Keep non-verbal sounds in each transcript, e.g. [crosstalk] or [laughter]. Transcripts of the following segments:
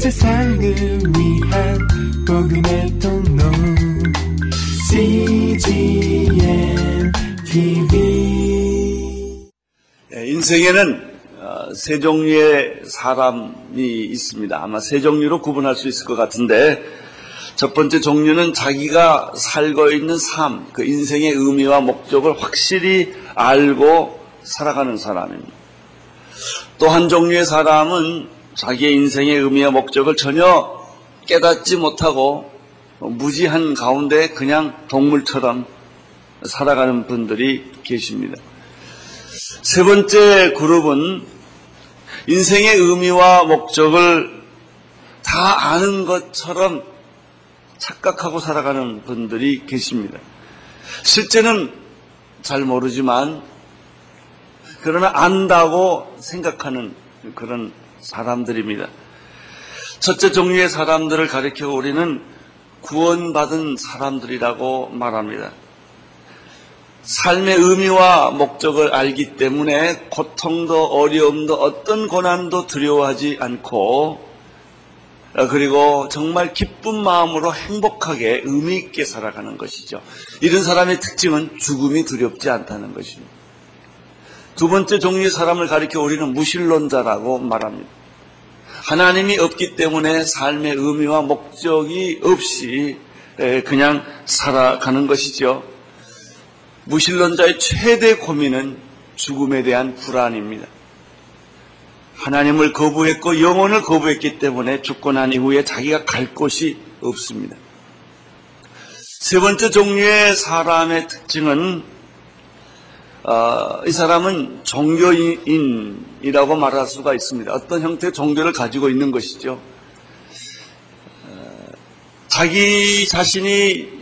세상을 위한 복음의 통로 CGM TV 인생에는 어, 세 종류의 사람이 있습니다. 아마 세 종류로 구분할 수 있을 것 같은데 첫 번째 종류는 자기가 살고 있는 삶, 그 인생의 의미와 목적을 확실히 알고 살아가는 사람입니다. 또 한 종류의 사람은 자기의 인생의 의미와 목적을 전혀 깨닫지 못하고 무지한 가운데 그냥 동물처럼 살아가는 분들이 계십니다. 세 번째 그룹은 인생의 의미와 목적을 다 아는 것처럼 착각하고 살아가는 분들이 계십니다. 실제는 잘 모르지만 그러나 안다고 생각하는 그런 사람들입니다. 첫째 종류의 사람들을 가리켜 우리는 구원받은 사람들이라고 말합니다. 삶의 의미와 목적을 알기 때문에 고통도 어려움도 어떤 고난도 두려워하지 않고 그리고 정말 기쁜 마음으로 행복하게 의미 있게 살아가는 것이죠. 이런 사람의 특징은 죽음이 두렵지 않다는 것입니다. 두 번째 종류의 사람을 가리켜 우리는 무신론자라고 말합니다. 하나님이 없기 때문에 삶의 의미와 목적이 없이 그냥 살아가는 것이죠. 무신론자의 최대 고민은 죽음에 대한 불안입니다. 하나님을 거부했고 영혼을 거부했기 때문에 죽고 난 이후에 자기가 갈 곳이 없습니다. 세 번째 종류의 사람의 특징은 어, 이 사람은 종교인이라고 말할 수가 있습니다. 어떤 형태의 종교를 가지고 있는 것이죠. 어, 자기 자신이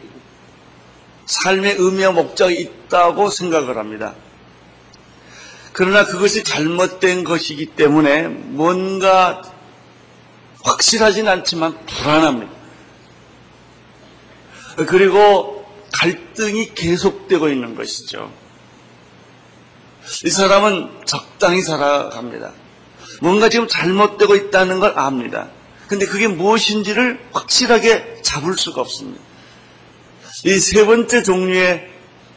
삶의 의미와 목적이 있다고 생각을 합니다. 그러나 그것이 잘못된 것이기 때문에 뭔가 확실하진 않지만 불안합니다. 그리고 갈등이 계속되고 있는 것이죠. 이 사람은 적당히 살아갑니다. 뭔가 지금 잘못되고 있다는 걸 압니다. 근데 그게 무엇인지를 확실하게 잡을 수가 없습니다. 이 세 번째 종류의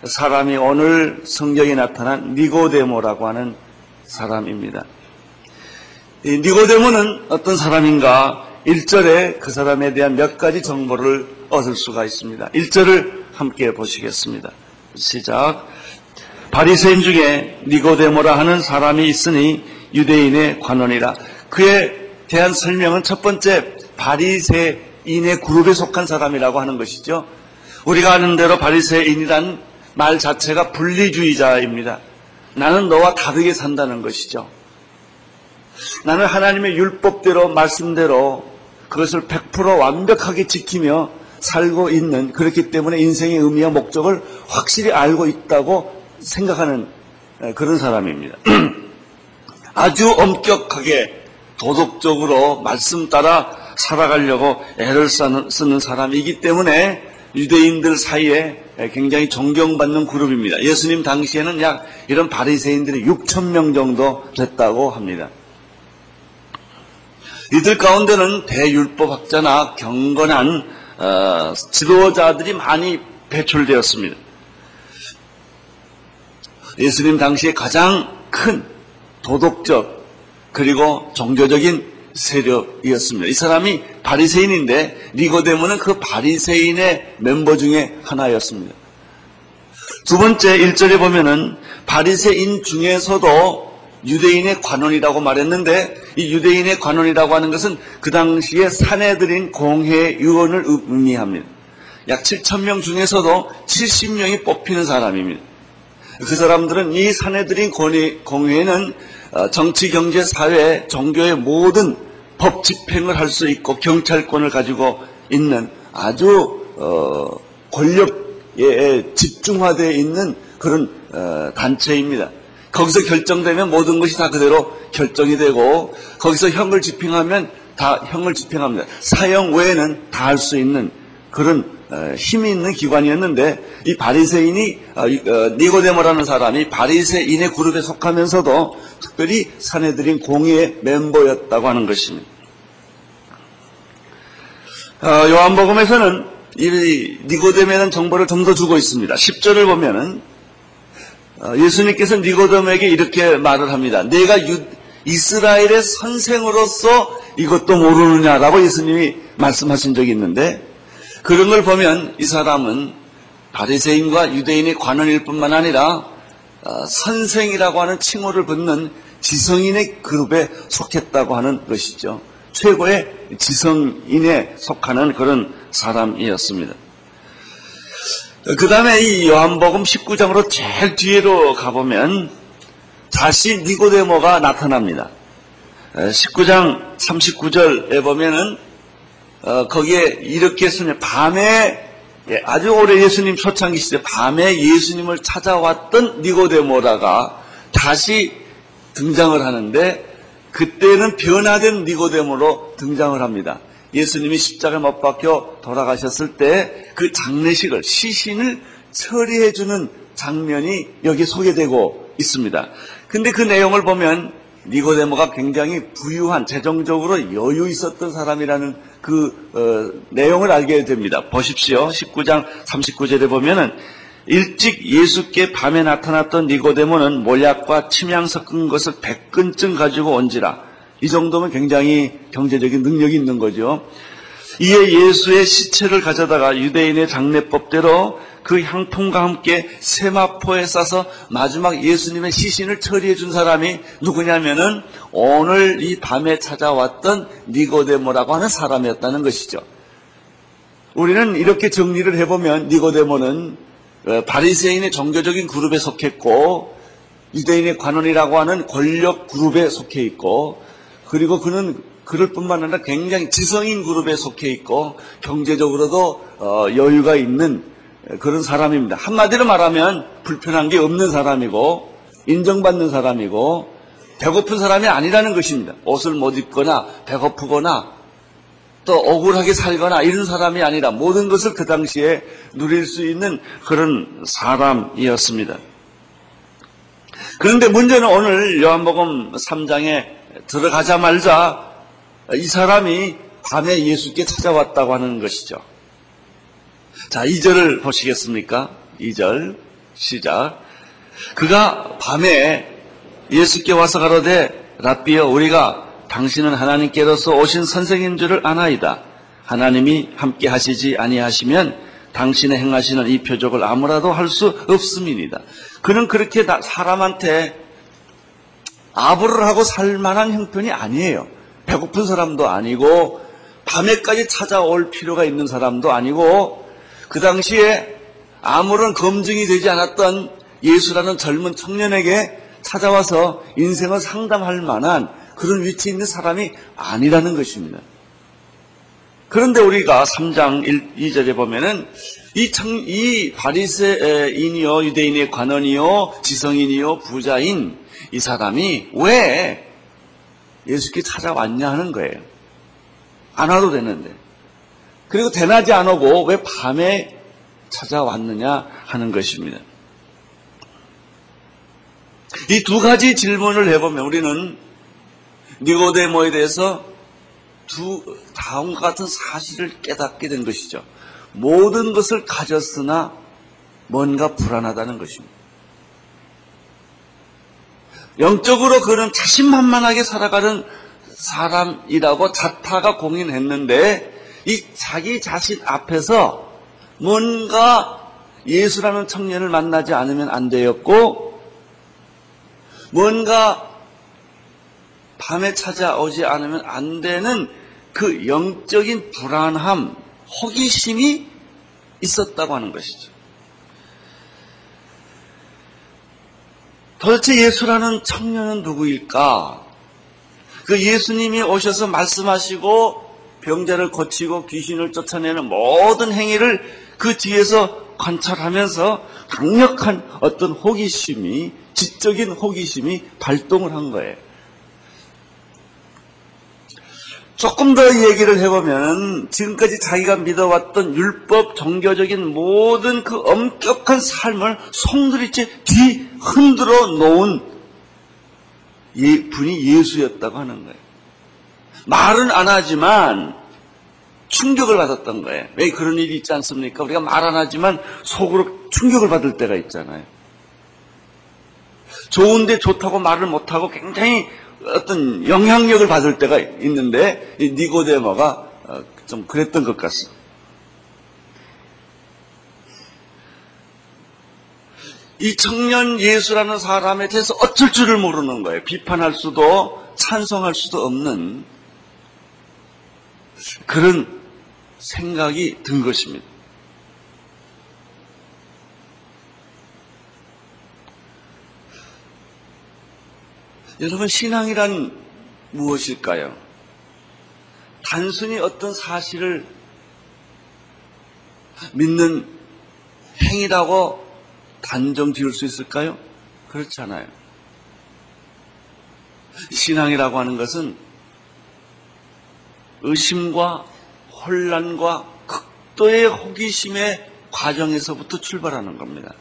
사람이 오늘 성경에 나타난 니고데모라고 하는 사람입니다. 이 니고데모는 어떤 사람인가? 1절에 그 사람에 대한 몇 가지 정보를 얻을 수가 있습니다. 1절을 함께 보시겠습니다. 시작. 바리새인 중에 니고데모라 하는 사람이 있으니 유대인의 관원이라. 그에 대한 설명은 첫 번째 바리새인의 그룹에 속한 사람이라고 하는 것이죠. 우리가 아는 대로 바리새인이란 말 자체가 분리주의자입니다. 나는 너와 다르게 산다는 것이죠. 나는 하나님의 율법대로 말씀대로 그것을 100% 완벽하게 지키며 살고 있는 그렇기 때문에 인생의 의미와 목적을 확실히 알고 있다고 생각하는 그런 사람입니다. [clears throat] 아주 엄격하게 도덕적으로 말씀 따라 살아가려고 애를 쓰는 사람이기 때문에 유대인들 사이에 굉장히 존경받는 그룹입니다. 예수님 당시에는 약 이런 바리새인들이 6천 명 정도 됐다고 합니다. 이들 가운데는 대율법학자나 경건한 어, 지도자들이 많이 배출되었습니다. 예수님 당시에 가장 큰 도덕적 그리고 종교적인 세력이었습니다. 이 사람이 바리새인인데 니고데모는 그 바리새인의 멤버 중에 하나였습니다. 두 번째 1절에 보면은 바리새인 중에서도 유대인의 관원이라고 말했는데 이 유대인의 관원이라고 하는 것은 그 당시에 사내들인 공회 의원을 의미합니다. 약 7천 명 중에서도 70명이 뽑히는 사람입니다. 그 사람들은 이 사내들인 공회에는 어, 정치, 경제, 사회, 종교의 모든 법 집행을 할 수 있고 경찰권을 가지고 있는 아주 어, 권력에 집중화되어 있는 그런 어, 단체입니다. 거기서 결정되면 모든 것이 다 그대로 결정이 되고 거기서 형을 집행하면 다 형을 집행합니다. 사형 외에는 다 할 수 있는 그런 어, 힘이 있는 기관이었는데 이 바리새인이 어, 어, 니고데모라는 사람이 바리새인의 그룹에 속하면서도 특별히 사내들인 공의의 멤버였다고 하는 것입니다. 어, 요한복음에서는 이 니고데메는 정보를 좀 더 주고 있습니다. 10절을 보면은 어, 예수님께서 니고데메에게 이렇게 말을 합니다. 내가 유, 이스라엘의 선생으로서 이것도 모르느냐라고 예수님이 말씀하신 적이 있는데 그런 걸 보면 이 사람은 바리새인과 유대인의 관원일 뿐만 아니라 어, 선생이라고 하는 칭호를 받는 지성인의 그룹에 속했다고 하는 것이죠. 최고의 지성인에 속하는 그런 사람이었습니다. 그 다음에 이 요한복음 19장으로 제일 뒤로 가보면 다시 니고데모가 나타납니다. 19장 39절에 보면은 어, 거기에 이렇게 쓰면 밤에 예, 아주 오래 예수님 초창기 시대 밤에 예수님을 찾아왔던 니고데모라가 다시 등장을 하는데 그때는 변화된 니고데모로 등장을 합니다. 예수님이 십자가에 못 박혀 돌아가셨을 때 그 장례식을 시신을 처리해 주는 장면이 여기 소개되고 있습니다. 근데 그 내용을 보면 니고데모가 굉장히 부유한 재정적으로 여유 있었던 사람이라는 그 어, 내용을 알게 됩니다. 보십시오. 19장 39절에 보면은 일찍 예수께 밤에 나타났던 니고데모는 몰약과 침향 섞은 것을 백근쯤 가지고 온지라 이 정도면 굉장히 경제적인 능력이 있는 거죠. 이에 예수의 시체를 가져다가 유대인의 장례법대로 그 향통과 함께 세마포에 싸서 마지막 예수님의 시신을 처리해 준 사람이 누구냐면은 오늘 이 밤에 찾아왔던 니고데모라고 하는 사람이었다는 것이죠. 우리는 이렇게 정리를 해보면 니고데모는 어, 바리새인의 종교적인 그룹에 속했고 유대인의 관원이라고 하는 권력 그룹에 속해 있고 그리고 그는 그럴 뿐만 아니라 굉장히 지성인 그룹에 속해 있고 경제적으로도 어, 여유가 있는 그런 사람입니다. 한마디로 말하면 불편한 게 없는 사람이고 인정받는 사람이고 배고픈 사람이 아니라는 것입니다. 옷을 못 입거나 배고프거나 또 억울하게 살거나 이런 사람이 아니라 모든 것을 그 당시에 누릴 수 있는 그런 사람이었습니다. 그런데 문제는 오늘 요한복음 3장에 들어가자마자 이 사람이 밤에 예수께 찾아왔다고 하는 것이죠. 자, 2절을 보시겠습니까? 2절 시작. 그가 밤에 예수께 와서 가로되 라비어 우리가 당신은 하나님께로서 오신 선생인 줄을 아나이다. 하나님이 함께 하시지 아니하시면 당신의 행하시는 이 표적을 아무라도 할 수 없음이니다. 그는 그렇게 사람한테 아부를 하고 살 만한 형편이 아니에요. 배고픈 사람도 아니고 밤에까지 찾아올 필요가 있는 사람도 아니고 그 당시에 아무런 검증이 되지 않았던 예수라는 젊은 청년에게 찾아와서 인생을 상담할 만한 그런 위치에 있는 사람이 아니라는 것입니다. 그런데 우리가 3장 1, 2절에 보면은 이, 청, 이 바리새인이요, 유대인의 관원이요, 지성인이요, 부자인 이 사람이 왜 예수께 찾아왔냐 하는 거예요. 안 와도 되는데. 그리고 대낮에 안 오고 왜 밤에 찾아왔느냐 하는 것입니다. 이 두 가지 질문을 해보면 우리는 니고데모에 대해서 두 다음과 같은 사실을 깨닫게 된 것이죠. 모든 것을 가졌으나 뭔가 불안하다는 것입니다. 영적으로 그는 자신만만하게 살아가는 사람이라고 자타가 공인했는데 이 자기 자신 앞에서 뭔가 예수라는 청년을 만나지 않으면 안 되었고 뭔가 밤에 찾아오지 않으면 안 되는 그 영적인 불안함, 호기심이 있었다고 하는 것이죠. 도대체 예수라는 청년은 누구일까? 그 예수님이 오셔서 말씀하시고 병자를 고치고 귀신을 쫓아내는 모든 행위를 그 뒤에서 관찰하면서 강력한 어떤 호기심이, 지적인 호기심이 발동을 한 거예요. 조금 더 얘기를 해보면 지금까지 자기가 믿어왔던 율법 종교적인 모든 그 엄격한 삶을 송두리째 뒤 흔들어 놓은 분이 예수였다고 하는 거예요. 말은 안 하지만 충격을 받았던 거예요. 왜 그런 일이 있지 않습니까? 우리가 말 안 하지만 속으로 충격을 받을 때가 있잖아요. 좋은데 좋다고 말을 못하고 굉장히 어떤 영향력을 받을 때가 있는데 이 니고데모가 어, 좀 그랬던 것 같습니다. 이 청년 예수라는 사람에 대해서 어쩔 줄을 모르는 거예요. 비판할 수도 찬성할 수도 없는 그런 생각이 든 것입니다. 여러분, 신앙이란 무엇일까요? 단순히 어떤 사실을 믿는 행위라고 단정 지을 수 있을까요? 그렇지 않아요. 신앙이라고 하는 것은 의심과 혼란과 극도의 호기심의 과정에서부터 출발하는 겁니다.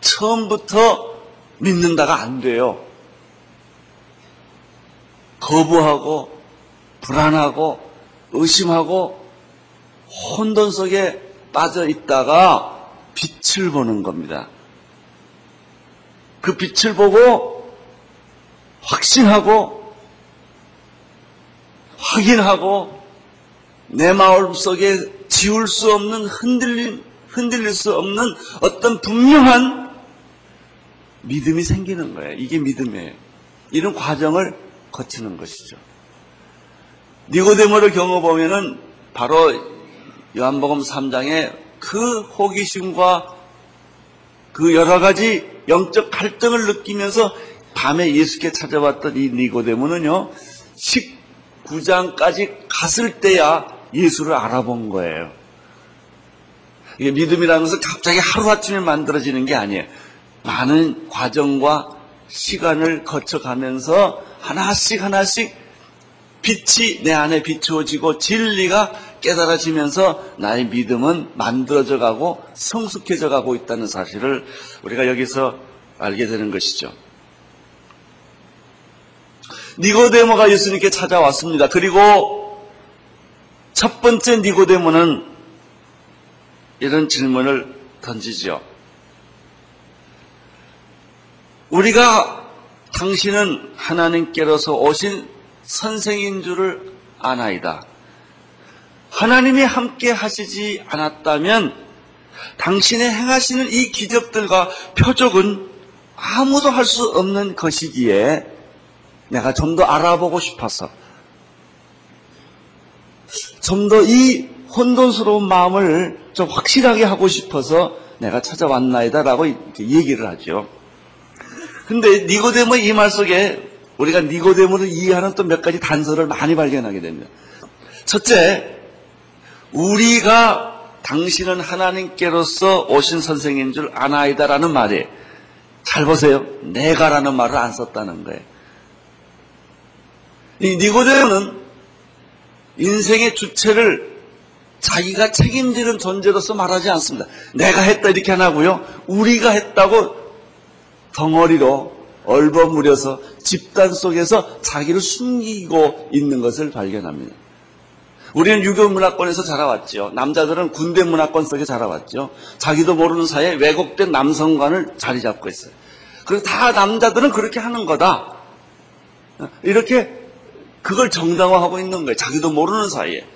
처음부터 믿는다가 안 돼요. 거부하고 불안하고 의심하고 혼돈 속에 빠져 있다가 빛을 보는 겁니다. 그 빛을 보고 확신하고 확인하고 내 마음 속에 지울 수 없는 흔들림, 흔들릴 수 없는 어떤 분명한 믿음이 생기는 거예요. 이게 믿음이에요. 이런 과정을 거치는 것이죠. 니고데모를 경험보면은 바로 요한복음 3장에 그 호기심과 그 여러 가지 영적 갈등을 느끼면서 밤에 예수께 찾아왔던 이 니고데모는요, 19장까지 갔을 때야 예수를 알아본 거예요. 이게 믿음이라는 것은 갑자기 하루아침에 만들어지는 게 아니에요. 많은 과정과 시간을 거쳐가면서 하나씩 하나씩 빛이 내 안에 비추어지고 진리가 깨달아지면서 나의 믿음은 만들어져 가고 성숙해져 가고 있다는 사실을 우리가 여기서 알게 되는 것이죠. 니고데모가 예수님께 찾아왔습니다. 그리고 첫 번째 니고데모는 이런 질문을 던지죠. 우리가 당신은 하나님께로서 오신 선생인 줄을 아나이다. 하나님이 함께 하시지 않았다면 당신의 행하시는 이 기적들과 표적은 아무도 할 수 없는 것이기에 내가 좀 더 알아보고 싶어서 좀 더 이 혼돈스러운 마음을 좀 확실하게 하고 싶어서 내가 찾아왔나이다라고 얘기를 하죠. 근데 니고데모의 이말 속에 우리가 니고데모를 이해하는 또 몇 가지 단서를 많이 발견하게 됩니다. 첫째, 우리가 당신은 하나님께로서 오신 선생인 줄 아나이다라는 말이 잘 보세요. 내가라는 말을 안 썼다는 거예요. 이 니고데모는 인생의 주체를 자기가 책임지는 존재로서 말하지 않습니다. 내가 했다 이렇게 안 하고요. 우리가 했다고 덩어리로 얼버무려서 집단 속에서 자기를 숨기고 있는 것을 발견합니다. 우리는 유교 문화권에서 자라왔죠. 남자들은 군대 문화권 속에 자라왔죠. 자기도 모르는 사이에 왜곡된 남성관을 자리 잡고 있어요. 그리고 다 남자들은 그렇게 하는 거다. 이렇게 그걸 정당화하고 있는 거예요. 자기도 모르는 사이에.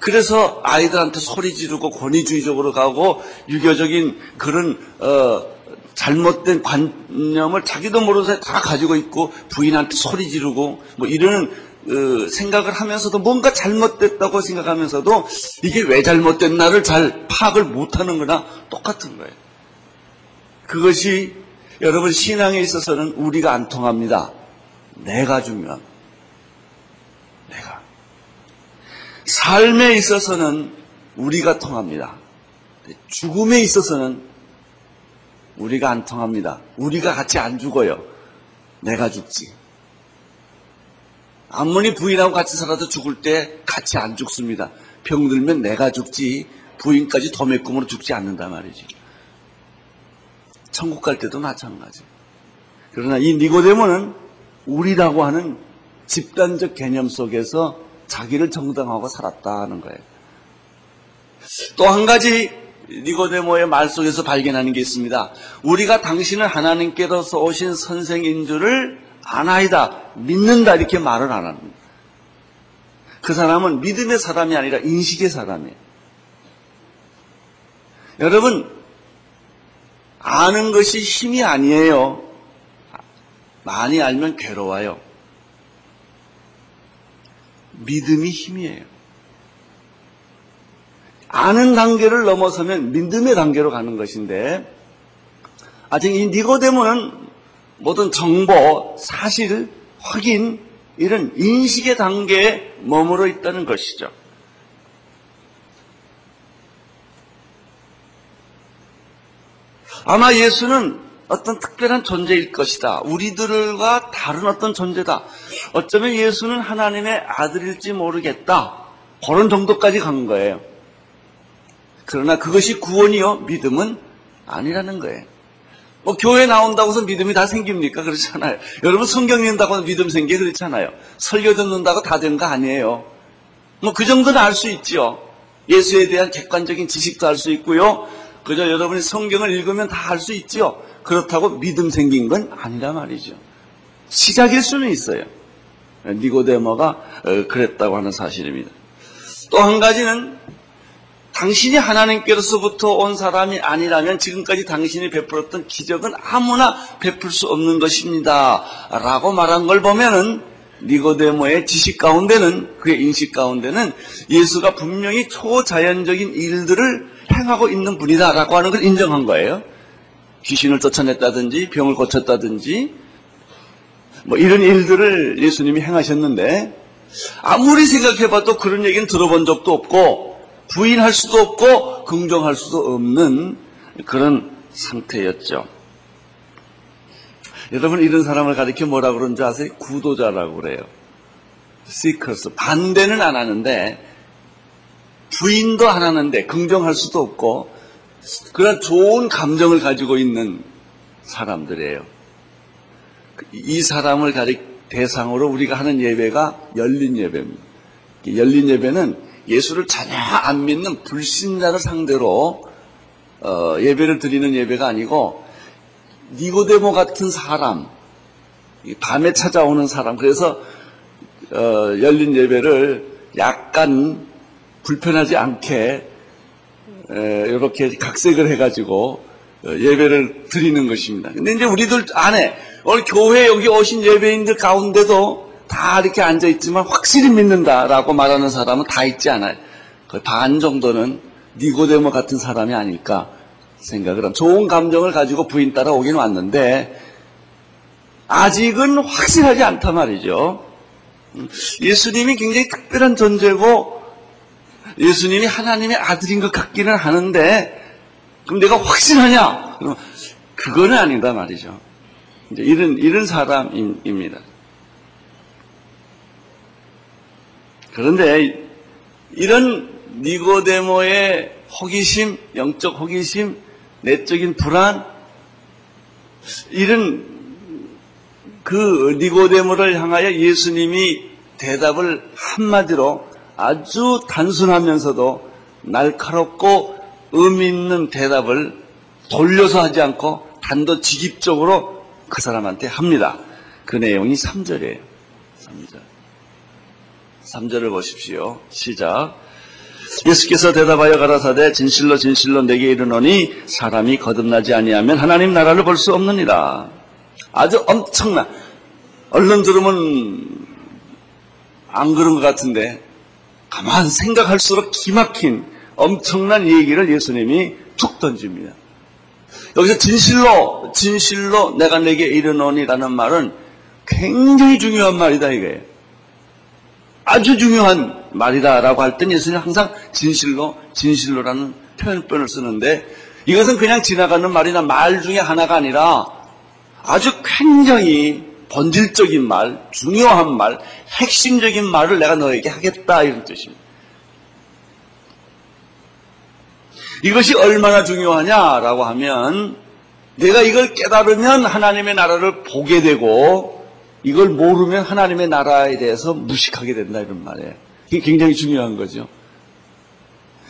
그래서 아이들한테 소리 지르고 권위주의적으로 가고 유교적인 그런 어, 잘못된 관념을 자기도 모르는 사이에 다 가지고 있고 부인한테 소리 지르고 뭐 이런 어, 생각을 하면서도 뭔가 잘못됐다고 생각하면서도 이게 왜 잘못됐나를 잘 파악을 못하는 거나 똑같은 거예요. 그것이 여러분 신앙에 있어서는 우리가 안 통합니다. 내가 중요한 내가 삶에 있어서는 우리가 통합니다. 죽음에 있어서는 우리가 안 통합니다. 우리가 같이 안 죽어요. 내가 죽지. 아무리 부인하고 같이 살아도 죽을 때 같이 안 죽습니다. 병들면 내가 죽지 부인까지 도매 꿈으로 죽지 않는단 말이지. 천국 갈 때도 마찬가지. 그러나 이 니고데모는 우리라고 하는 집단적 개념 속에서 자기를 정당하고 살았다는 거예요. 또 한 가지 니고데모의 말 속에서 발견하는 게 있습니다. 우리가 당신은 하나님께로서 오신 선생인 줄을 아나이다, 믿는다 이렇게 말을 안 합니다. 그 사람은 믿음의 사람이 아니라 인식의 사람이에요. 여러분, 아는 것이 힘이 아니에요. 많이 알면 괴로워요. 믿음이 힘이에요. 아는 단계를 넘어서면 믿음의 단계로 가는 것인데 아직 이 니고데모는 모든 정보, 사실, 확인 이런 인식의 단계에 머물러 있다는 것이죠. 아마 예수는 어떤 특별한 존재일 것이다. 우리들과 다른 어떤 존재다. 어쩌면 예수는 하나님의 아들일지 모르겠다. 그런 정도까지 간 거예요. 그러나 그것이 구원이요? 믿음은 아니라는 거예요. 뭐 교회 나온다고 해서 믿음이 다 생깁니까? 그렇잖아요. 여러분 성경 읽는다고 해서 믿음 생기 그렇잖아요. 설교 듣는다고 다 된 거 아니에요. 뭐 그 정도는 알 수 있죠. 예수에 대한 객관적인 지식도 알 수 있고요. 그저 여러분이 성경을 읽으면 다 알 수 있죠. 그렇다고 믿음 생긴 건 아니라 말이죠. 시작일 수는 있어요. 니고데모가 어, 그랬다고 하는 사실입니다. 또 한 가지는 당신이 하나님께로서부터 온 사람이 아니라면 지금까지 당신이 베풀었던 기적은 아무나 베풀 수 없는 것입니다. 라고 말한 걸 보면은 니고데모의 지식 가운데는 그의 인식 가운데는 예수가 분명히 초자연적인 일들을 행하고 있는 분이다라고 하는 걸 인정한 거예요. 귀신을 쫓아냈다든지 병을 고쳤다든지 뭐 이런 일들을 예수님이 행하셨는데 아무리 생각해봐도 그런 얘기는 들어본 적도 없고 부인할 수도 없고 긍정할 수도 없는 그런 상태였죠. 여러분 이런 사람을 가리켜 뭐라 고 그러는지 아세요? 구도자라고 그래요. seekers 반대는 안 하는데 부인도 안 하는데 긍정할 수도 없고 그런 좋은 감정을 가지고 있는 사람들이에요. 이 사람을 가리 대상으로 우리가 하는 예배가 열린 예배입니다. 열린 예배는 예수를 전혀 안 믿는 불신자를 상대로 어, 예배를 드리는 예배가 아니고 니고데모 같은 사람, 밤에 찾아오는 사람. 그래서 어, 열린 예배를 약간 불편하지 않게 에, 이렇게 각색을 해가지고 어, 예배를 드리는 것입니다. 근데 이제 우리들 안에 오늘 교회 여기 오신 예배인들 가운데도 다 이렇게 앉아 있지만 확실히 믿는다라고 말하는 사람은 다 있지 않아요. 그 반 정도는 니고데모 같은 사람이 아닐까 생각을 합니다. 좋은 감정을 가지고 부인 따라 오긴 왔는데 아직은 확실하지 않단 말이죠. 예수님이 굉장히 특별한 존재고 예수님이 하나님의 아들인 것 같기는 하는데 그럼 내가 확신하냐? 그거는 아니다 말이죠. 이런 이런 사람입니다. 그런데 이런 니고데모의 호기심, 영적 호기심, 내적인 불안, 이런 그 니고데모를 향하여 예수님이 대답을 한마디로 아주 단순하면서도 날카롭고 의미 있는 대답을 돌려서 하지 않고 단도직입적으로 그 사람한테 합니다. 그 내용이 3절이에요. 3절. 3절을 보십시오. 시작. 예수께서 대답하여 가라사대 진실로 진실로 내게 이르노니 사람이 거듭나지 아니하면 하나님 나라를 볼 수 없느니라. 아주 엄청난 얼른 들으면 안 그런 것 같은데 가만 생각할수록 기막힌 엄청난 얘기를 예수님이 툭 던집니다. 여기서 진실로 진실로 내가 내게 이르노니라는 말은 굉장히 중요한 말이다 이거예요. 아주 중요한 말이다라고 할 땐 예수님은 항상 진실로, 진실로라는 표현변을 쓰는데 이것은 그냥 지나가는 말이나 말 중에 하나가 아니라 아주 굉장히 본질적인 말, 중요한 말, 핵심적인 말을 내가 너에게 하겠다 이런 뜻입니다. 이것이 얼마나 중요하냐라고 하면 내가 이걸 깨달으면 하나님의 나라를 보게 되고 이걸 모르면 하나님의 나라에 대해서 무식하게 된다 이런 말이에요. 굉장히 중요한 거죠.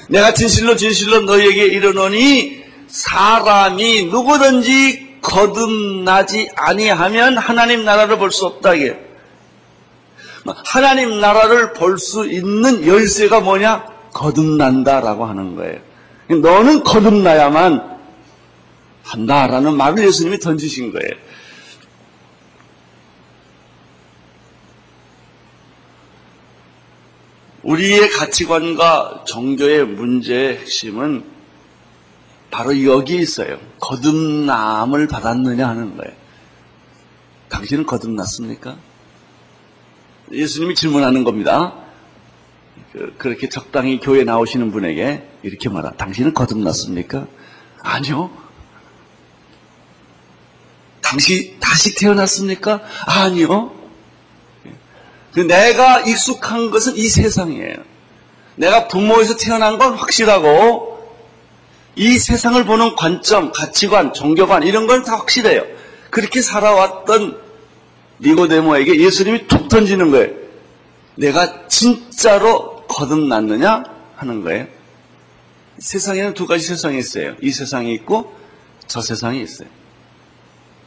내가 진실로 진실로 너희에게 이르노니 사람이 누구든지 거듭나지 아니하면 하나님 나라를 볼 수 없다 이게. 하나님 나라를 볼 수 있는 열쇠가 뭐냐? 거듭난다라고 하는 거예요. 너는 거듭나야만 한다라는 말을 예수님이 던지신 거예요. 우리의 가치관과 종교의 문제의 핵심은 바로 여기 있어요. 거듭남을 받았느냐 하는 거예요. 당신은 거듭났습니까? 예수님이 질문하는 겁니다. 그, 렇게 적당히 교회 나오시는 분에게 이렇게 말하. 당신은 거듭났습니까? 아니요. 당시 다시 태어났습니까? 아니요. 그 내가 익숙한 것은 이 세상이에요. 내가 부모에서 태어난 건 확실하고 이 세상을 보는 관점, 가치관, 종교관 이런 건 다 확실해요. 그렇게 살아왔던 니고데모에게 예수님이 툭 던지는 거예요. 내가 진짜로 거듭났느냐 하는 거예요. 세상에는 두 가지 세상이 있어요. 이 세상이 있고 저 세상이 있어요.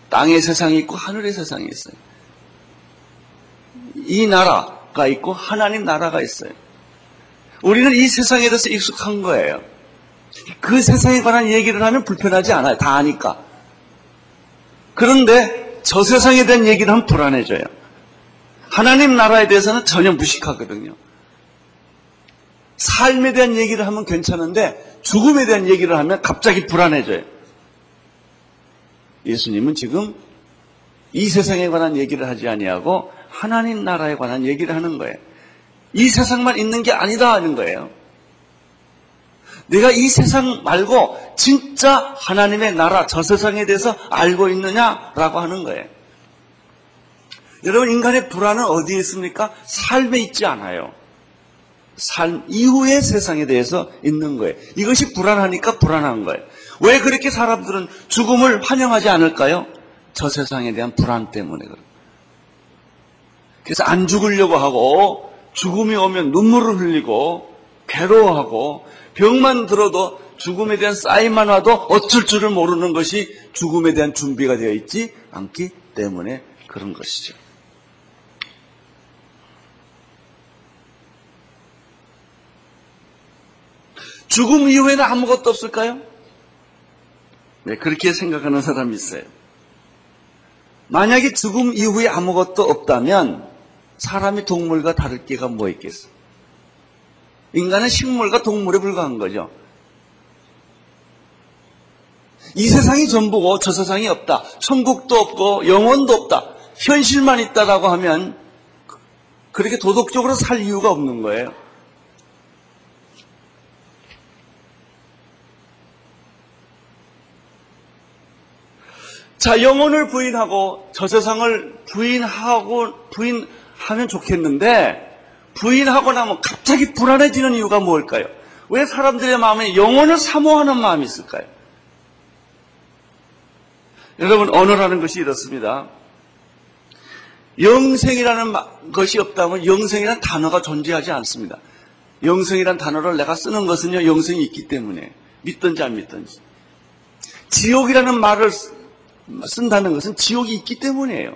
땅의 세상이 있고 하늘의 세상이 있어요. 이 나라가 있고 하나님 나라가 있어요. 우리는 이 세상에 대해서 익숙한 거예요. 그 세상에 관한 얘기를 하면 불편하지 않아요. 다 아니까. 그런데 저 세상에 대한 얘기를 하면 불안해져요. 하나님 나라에 대해서는 전혀 무식하거든요. 삶에 대한 얘기를 하면 괜찮은데 죽음에 대한 얘기를 하면 갑자기 불안해져요. 예수님은 지금 이 세상에 관한 얘기를 하지 아니하고 하나님 나라에 관한 얘기를 하는 거예요. 이 세상만 있는 게 아니다 하는 거예요. 내가 이 세상 말고 진짜 하나님의 나라, 저 세상에 대해서 알고 있느냐라고 하는 거예요. 여러분, 인간의 불안은 어디에 있습니까? 삶에 있지 않아요. 삶 이후의 세상에 대해서 있는 거예요. 이것이 불안하니까 불안한 거예요. 왜 그렇게 사람들은 죽음을 환영하지 않을까요? 저 세상에 대한 불안 때문에 그래요. 그래서 안 죽으려고 하고 죽음이 오면 눈물을 흘리고 괴로워하고 병만 들어도 죽음에 대한 사인만 와도 어쩔 줄을 모르는 것이 죽음에 대한 준비가 되어 있지 않기 때문에 그런 것이죠. 죽음 이후에는 아무것도 없을까요? 네, 그렇게 생각하는 사람이 있어요. 만약에 죽음 이후에 아무것도 없다면 사람이 동물과 다를 게가 뭐 있겠어? 인간은 식물과 동물에 불과한 거죠. 이 세상이 전부고 저 세상이 없다. 천국도 없고 영원도 없다. 현실만 있다라고 하면 그렇게 도덕적으로 살 이유가 없는 거예요. 자, 영혼을 부인하고 저 세상을 부인하고 부인하면 좋겠는데 부인하고 나면 갑자기 불안해지는 이유가 뭘까요? 왜 사람들의 마음에 영혼을 사모하는 마음이 있을까요? 여러분, 언어라는 것이 이렇습니다. 영생이라는 것이 없다면 영생이라는 단어가 존재하지 않습니다. 영생이라는 단어를 내가 쓰는 것은요, 영생이 있기 때문에. 믿든지 안 믿든지. 지옥이라는 말을 쓴다는 것은 지옥이 있기 때문이에요.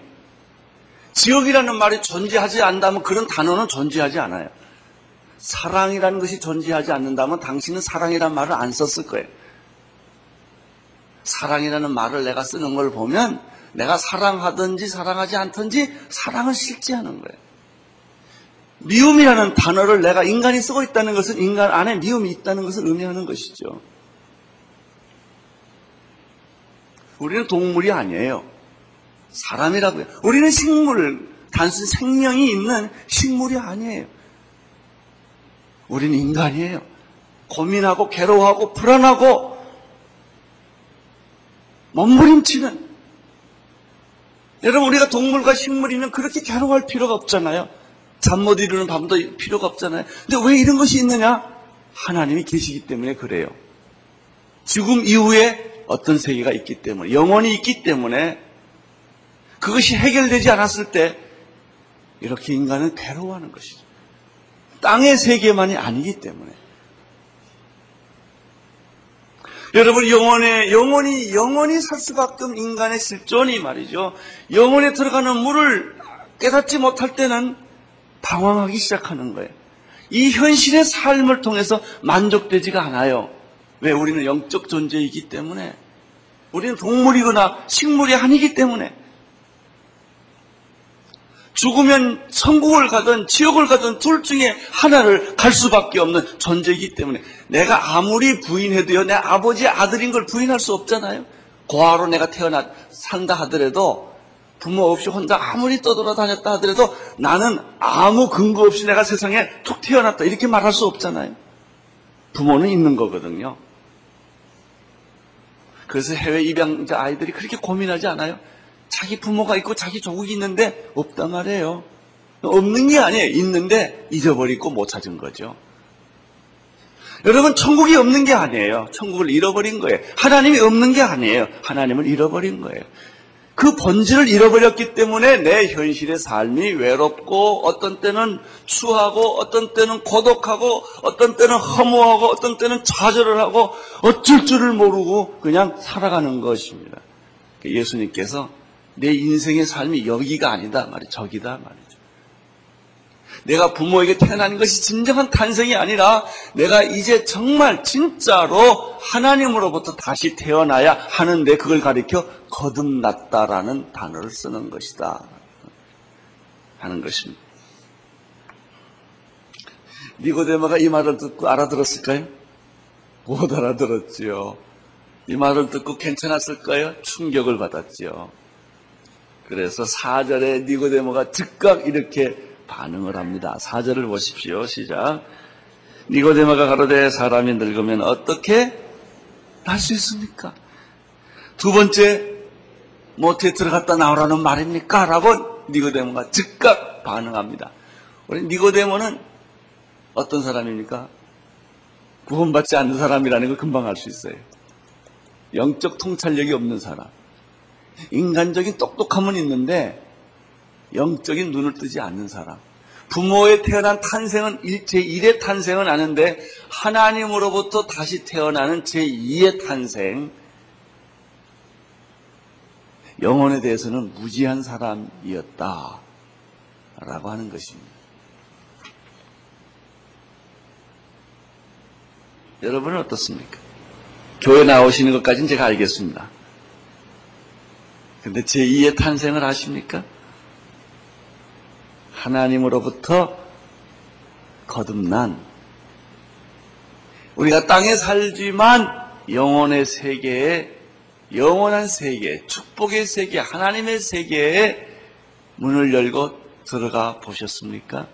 지옥이라는 말이 존재하지 않다면 그런 단어는 존재하지 않아요. 사랑이라는 것이 존재하지 않는다면 당신은 사랑이라는 말을 안 썼을 거예요. 사랑이라는 말을 내가 쓰는 걸 보면 내가 사랑하든지 사랑하지 않든지 사랑을 실제하는 거예요. 미움이라는 단어를 내가 인간이 쓰고 있다는 것은 인간 안에 미움이 있다는 것을 의미하는 것이죠. 우리는 동물이 아니에요. 사람이라고요. 우리는 식물, 단순 생명이 있는 식물이 아니에요. 우리는 인간이에요. 고민하고 괴로워하고 불안하고 몸부림치는 여러분 우리가 동물과 식물이면 그렇게 괴로워할 필요가 없잖아요. 잠 못 이루는 밤도 필요가 없잖아요. 근데 왜 이런 것이 있느냐? 하나님이 계시기 때문에 그래요. 죽음 이후에 어떤 세계가 있기 때문에 영혼이 있기 때문에 그것이 해결되지 않았을 때 이렇게 인간은 괴로워하는 것이죠. 땅의 세계만이 아니기 때문에. 여러분 영혼에 영혼이 영혼이 살 없는 인간의 실존이 말이죠. 영혼에 들어가는 물을 깨닫지 못할 때는 방황하기 시작하는 거예요. 이 현실의 삶을 통해서 만족되지가 않아요. 왜 우리는 영적 존재이기 때문에 우리는 동물이거나 식물이 아니기 때문에 죽으면 천국을 가든 지옥을 가든 둘 중에 하나를 갈 수밖에 없는 존재이기 때문에 내가 아무리 부인해도요 내 아버지 아들인 걸 부인할 수 없잖아요. 고아로 내가 태어나 산다 하더라도 부모 없이 혼자 아무리 떠돌아다녔다 하더라도 나는 아무 근거 없이 내가 세상에 툭 태어났다 이렇게 말할 수 없잖아요. 부모는 있는 거거든요. 그래서 해외 입양자 아이들이 그렇게 고민하지 않아요? 자기 부모가 있고 자기 조국이 있는데 없단 말이에요. 없는 게 아니에요. 있는데 잊어버리고 못 찾은 거죠. 여러분, 천국이 없는 게 아니에요. 천국을 잃어버린 거예요. 하나님이 없는 게 아니에요. 하나님을 잃어버린 거예요. 그 본질을 잃어버렸기 때문에 내 현실의 삶이 외롭고 어떤 때는 추하고 어떤 때는 고독하고 어떤 때는 허무하고 어떤 때는 좌절을 하고 어쩔 줄을 모르고 그냥 살아가는 것입니다. 예수님께서 내 인생의 삶이 여기가 아니다 말이 저기다 말이죠. 내가 부모에게 태어난 것이 진정한 탄생이 아니라 내가 이제 정말 진짜로 하나님으로부터 다시 태어나야 하는데 그걸 가리켜 거듭났다라는 단어를 쓰는 것이다. 하는 것입니다. 니고데모가 이 말을 듣고 알아들었을까요? 못 알아들었지요. 이 말을 듣고 괜찮았을까요? 충격을 받았지요. 그래서 4절에 니고데모가 즉각 이렇게 반응을 합니다. 4절을 보십시오. 시작. 니고데모가 가로되 사람이 늙으면 어떻게 할수 있습니까? 두 번째 모태에 들어갔다 나오라는 말입니까? 라고 니고데모가 즉각 반응합니다. 우리 니고데모는 어떤 사람입니까? 구원받지 않는 사람이라는 걸 금방 알 수 있어요. 영적 통찰력이 없는 사람. 인간적인 똑똑함은 있는데 영적인 눈을 뜨지 않는 사람. 부모의 태어난 탄생은 제1의 탄생은 아는데 하나님으로부터 다시 태어나는 제2의 탄생. 영혼에 대해서는 무지한 사람이었다. 라고 하는 것입니다. 여러분은 어떻습니까? 교회 나오시는 것까지는 제가 알겠습니다. 근데 제2의 탄생을 아십니까? 하나님으로부터 거듭난 우리가 땅에 살지만 영혼의 세계에 영원한 세계, 축복의 세계, 하나님의 세계에 문을 열고 들어가 보셨습니까?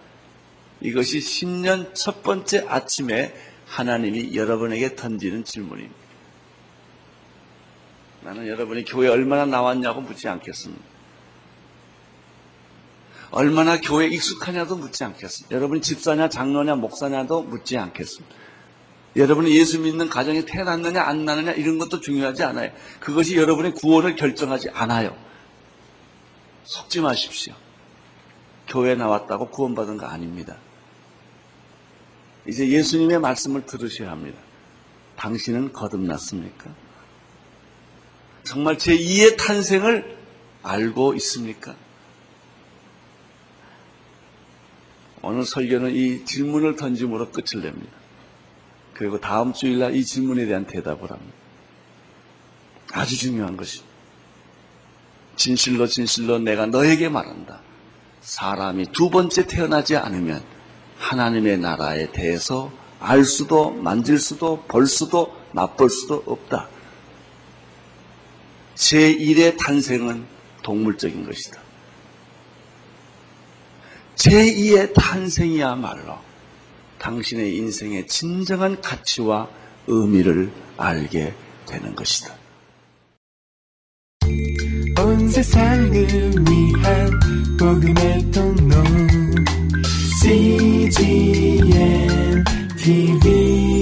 이것이 10년 첫 번째 아침에 하나님이 여러분에게 던지는 질문입니다. 나는 여러분이 교회 얼마나 나왔냐고 묻지 않겠습니다. 얼마나 교회 익숙하냐도 묻지 않겠습니다. 여러분이 집사냐, 장로냐, 목사냐도 묻지 않겠습니다. 여러분이 예수 믿는 가정에 태어났느냐, 안 나느냐, 이런 것도 중요하지 않아요. 그것이 여러분의 구원을 결정하지 않아요. 속지 마십시오. 교회 나왔다고 구원받은 거 아닙니다. 이제 예수님의 말씀을 들으셔야 합니다. 당신은 거듭났습니까? 정말 제2의 탄생을 알고 있습니까? 오늘 설교는 이 질문을 던짐으로 끝을 냅니다. 그리고 다음 주일날 이 질문에 대한 대답을 합니다. 아주 중요한 것입니다. 진실로 진실로 내가 너에게 말한다. 사람이 두 번째 태어나지 않으면 하나님의 나라에 대해서 알 수도 만질 수도 볼 수도 맛볼 수도 없다. 제1의 탄생은 동물적인 것이다. 제2의 탄생이야말로 당신의 인생의 진정한 가치와 의미를 알게 되는 것이다. 온 세상을 위한 복음의 통로 CGM TV